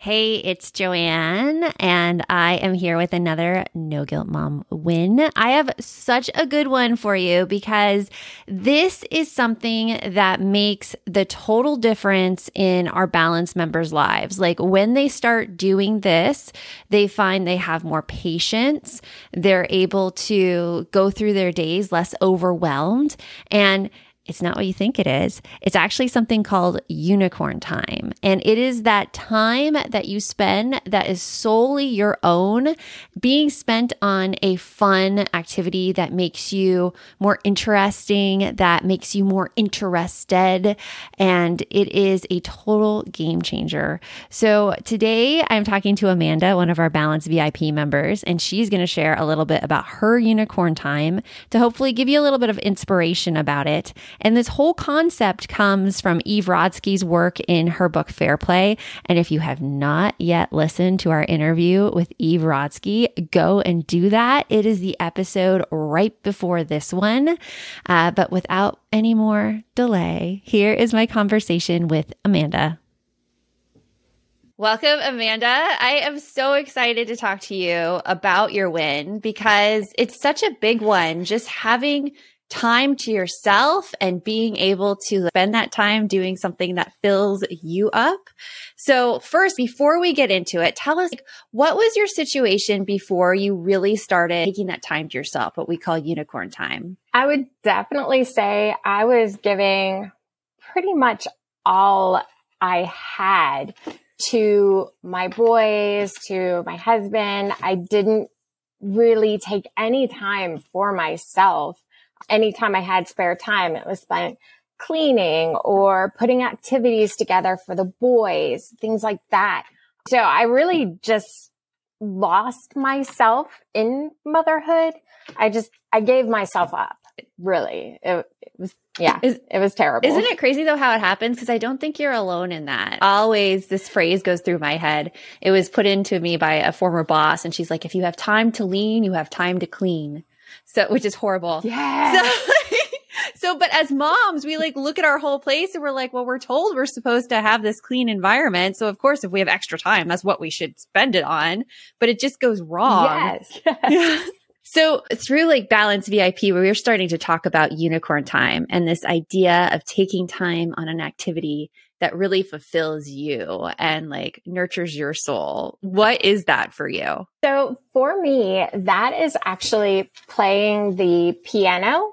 Hey, it's Joanne, and I am here with another No Guilt Mom win. I have such a good one for you because this is something that makes the total difference in our balance members' lives. Like when they start doing this, they find they have more patience, they're able to go through their days less overwhelmed, and it's not what you think it is. It's actually something called unicorn time. And it is that time that you spend that is solely your own, being spent on a fun activity that makes you more interesting, that makes you more interested. And it is a total game changer. So today I'm talking to Amanda, one of our Balance VIP members, and she's going to share a little bit about her unicorn time to hopefully give you a little bit of inspiration about it and this whole concept comes from Eve Rodsky's work in her book Fair Play. And if you have not yet listened to our interview with Eve Rodsky, go and do that. It is the episode right before this one. Uh, but without any more delay, here is my conversation with Amanda. Welcome, Amanda. I am so excited to talk to you about your win because it's such a big one. Just having time to yourself and being able to spend that time doing something that fills you up. So first, before we get into it, tell us what was your situation before you really started taking that time to yourself, what we call unicorn time? I would definitely say I was giving pretty much all I had to my boys, to my husband. I didn't really take any time for myself anytime I had spare time, it was spent cleaning or putting activities together for the boys, things like that. So I really just lost myself in motherhood. I just, I gave myself up. Really. It, it was, yeah, Is, it was terrible. Isn't it crazy though how it happens? Because I don't think you're alone in that. Always this phrase goes through my head. It was put into me by a former boss and she's like, if you have time to lean, you have time to clean. So, which is horrible. Yeah. So, so, but as moms, we like look at our whole place and we're like, well, we're told we're supposed to have this clean environment. So of course, if we have extra time, that's what we should spend it on, but it just goes wrong. Yes. yes. So through like Balance VIP, we were starting to talk about unicorn time and this idea of taking time on an activity that really fulfills you and like nurtures your soul. What is that for you? So for me, that is actually playing the piano.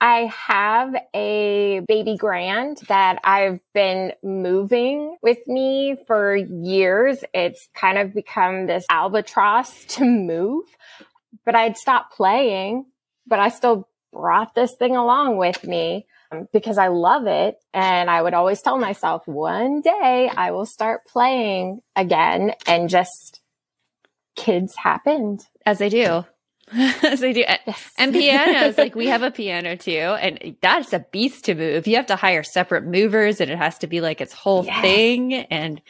I have a baby grand that I've been moving with me for years. It's kind of become this albatross to move, but I'd stopped playing, but I still brought this thing along with me um, because I love it. And I would always tell myself one day I will start playing again and just kids happened. As they do. As they do. Yes. And pianos, like we have a piano too, and that's a beast to move. You have to hire separate movers and it has to be like its whole yes. thing. And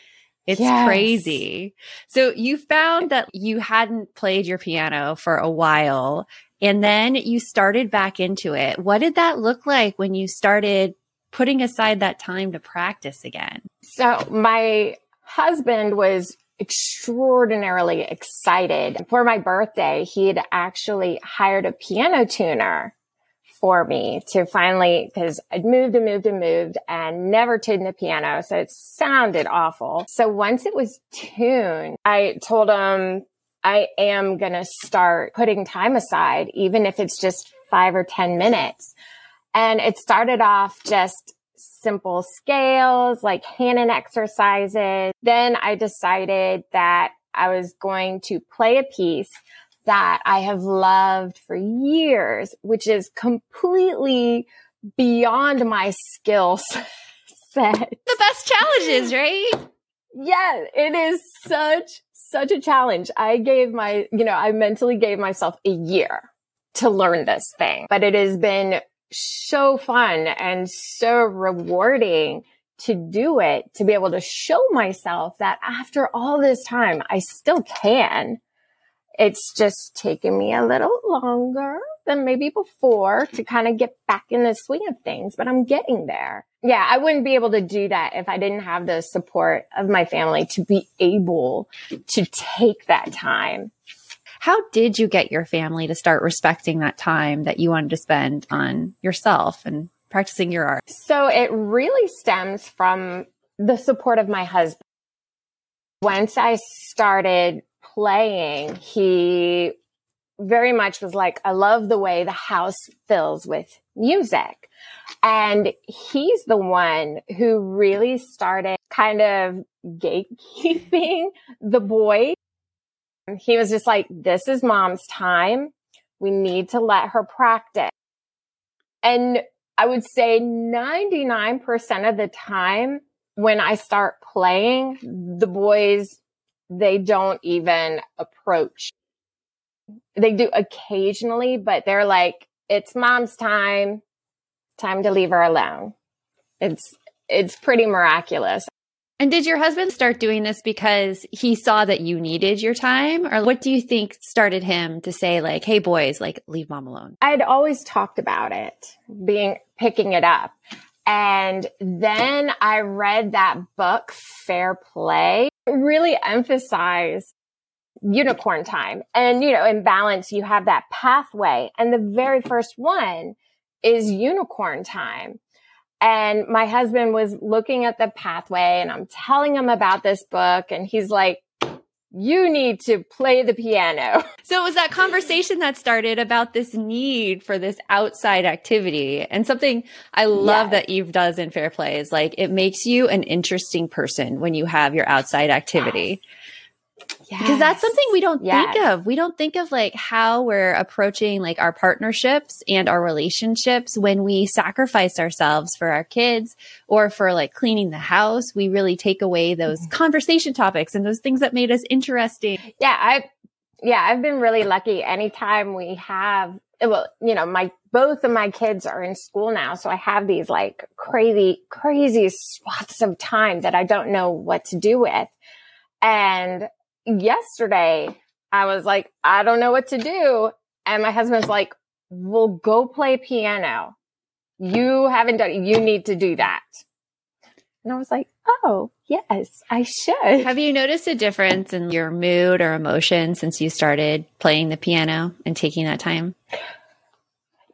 it's yes. crazy. So you found that you hadn't played your piano for a while and then you started back into it. What did that look like when you started putting aside that time to practice again? So my husband was extraordinarily excited. For my birthday, he had actually hired a piano tuner for me to finally, because I'd moved and moved and moved and never tuned the piano. So it sounded awful. So once it was tuned, I told him I am going to start putting time aside, even if it's just five or 10 minutes. And it started off just simple scales, like Hanon exercises. Then I decided that I was going to play a piece that I have loved for years, which is completely beyond my skill set. The best challenges, right? yeah, it is such, such a challenge. I gave my, you know, I mentally gave myself a year to learn this thing, but it has been so fun and so rewarding to do it, to be able to show myself that after all this time, I still can. It's just taken me a little longer than maybe before to kind of get back in the swing of things, but I'm getting there. Yeah, I wouldn't be able to do that if I didn't have the support of my family to be able to take that time how did you get your family to start respecting that time that you wanted to spend on yourself and practicing your art? So it really stems from the support of my husband. Once I started playing, he very much was like, I love the way the house fills with music. And he's the one who really started kind of gatekeeping the boys he was just like, this is mom's time. We need to let her practice. And I would say 99% of the time when I start playing, the boys, they don't even approach. They do occasionally, but they're like, it's mom's time. Time to leave her alone. It's, it's pretty miraculous. And did your husband start doing this because he saw that you needed your time? Or what do you think started him to say, like, hey, boys, like, leave mom alone? I'd always talked about it, being picking it up. And then I read that book, Fair Play, it really emphasized unicorn time. And, you know, in balance, you have that pathway. And the very first one is unicorn time. And my husband was looking at the pathway and I'm telling him about this book and he's like, you need to play the piano. So it was that conversation that started about this need for this outside activity and something I love yes. that Eve does in Fair Play is like it makes you an interesting person when you have your outside activity. Yes. Yes. Because that's something we don't yes. think of. We don't think of like how we're approaching like our partnerships and our relationships when we sacrifice ourselves for our kids or for like cleaning the house. We really take away those mm-hmm. conversation topics and those things that made us interesting. Yeah, I yeah, I've been really lucky anytime we have well, you know, my both of my kids are in school now, so I have these like crazy crazy swaths of time that I don't know what to do with. And yesterday I was like, I don't know what to do. And my husband's like, well, go play piano. You haven't done it. You need to do that. And I was like, oh, yes, I should. Have you noticed a difference in your mood or emotion since you started playing the piano and taking that time?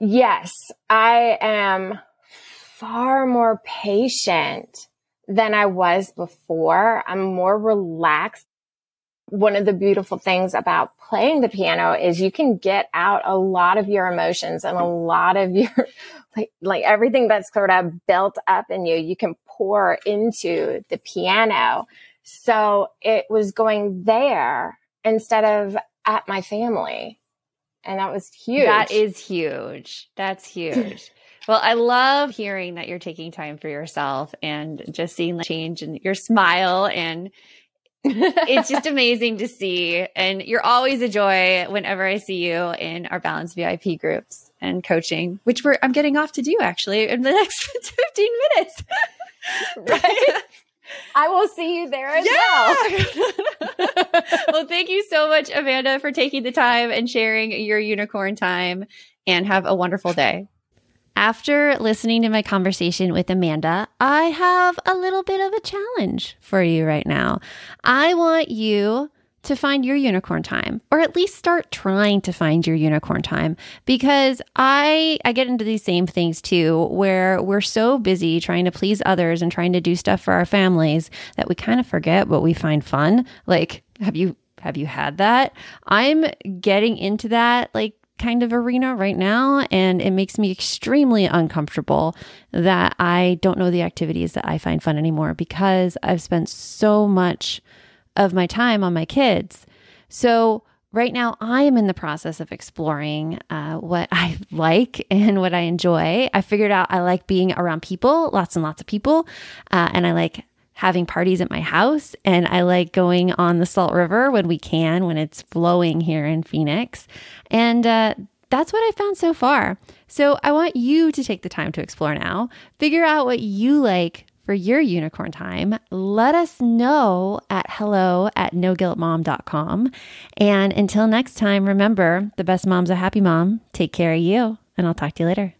Yes, I am far more patient than I was before. I'm more relaxed one of the beautiful things about playing the piano is you can get out a lot of your emotions and a lot of your like like everything that's sort of built up in you you can pour into the piano so it was going there instead of at my family And that was huge. That is huge. That's huge. well, I love hearing that you're taking time for yourself and just seeing the change in your smile and it's just amazing to see. And you're always a joy whenever I see you in our Balance VIP groups and coaching, which we're I'm getting off to do actually in the next 15 minutes. right? I will see you there as yeah! well. well, thank you so much, Amanda, for taking the time and sharing your unicorn time. And have a wonderful day. After listening to my conversation with Amanda, I have a little bit of a challenge for you right now. I want you to find your unicorn time or at least start trying to find your unicorn time because I I get into these same things too where we're so busy trying to please others and trying to do stuff for our families that we kind of forget what we find fun. Like have you have you had that? I'm getting into that like kind of arena right now. And it makes me extremely uncomfortable that I don't know the activities that I find fun anymore because I've spent so much of my time on my kids. So, right now, I am in the process of exploring uh, what I like and what I enjoy. I figured out I like being around people, lots and lots of people, uh, and I like having parties at my house and I like going on the Salt River when we can, when it's flowing here in Phoenix. And uh, that's what I found so far. So I want you to take the time to explore now, figure out what you like for your unicorn time. Let us know at hello at noguiltmom.com. And until next time, remember the best mom's a happy mom. Take care of you, and I'll talk to you later.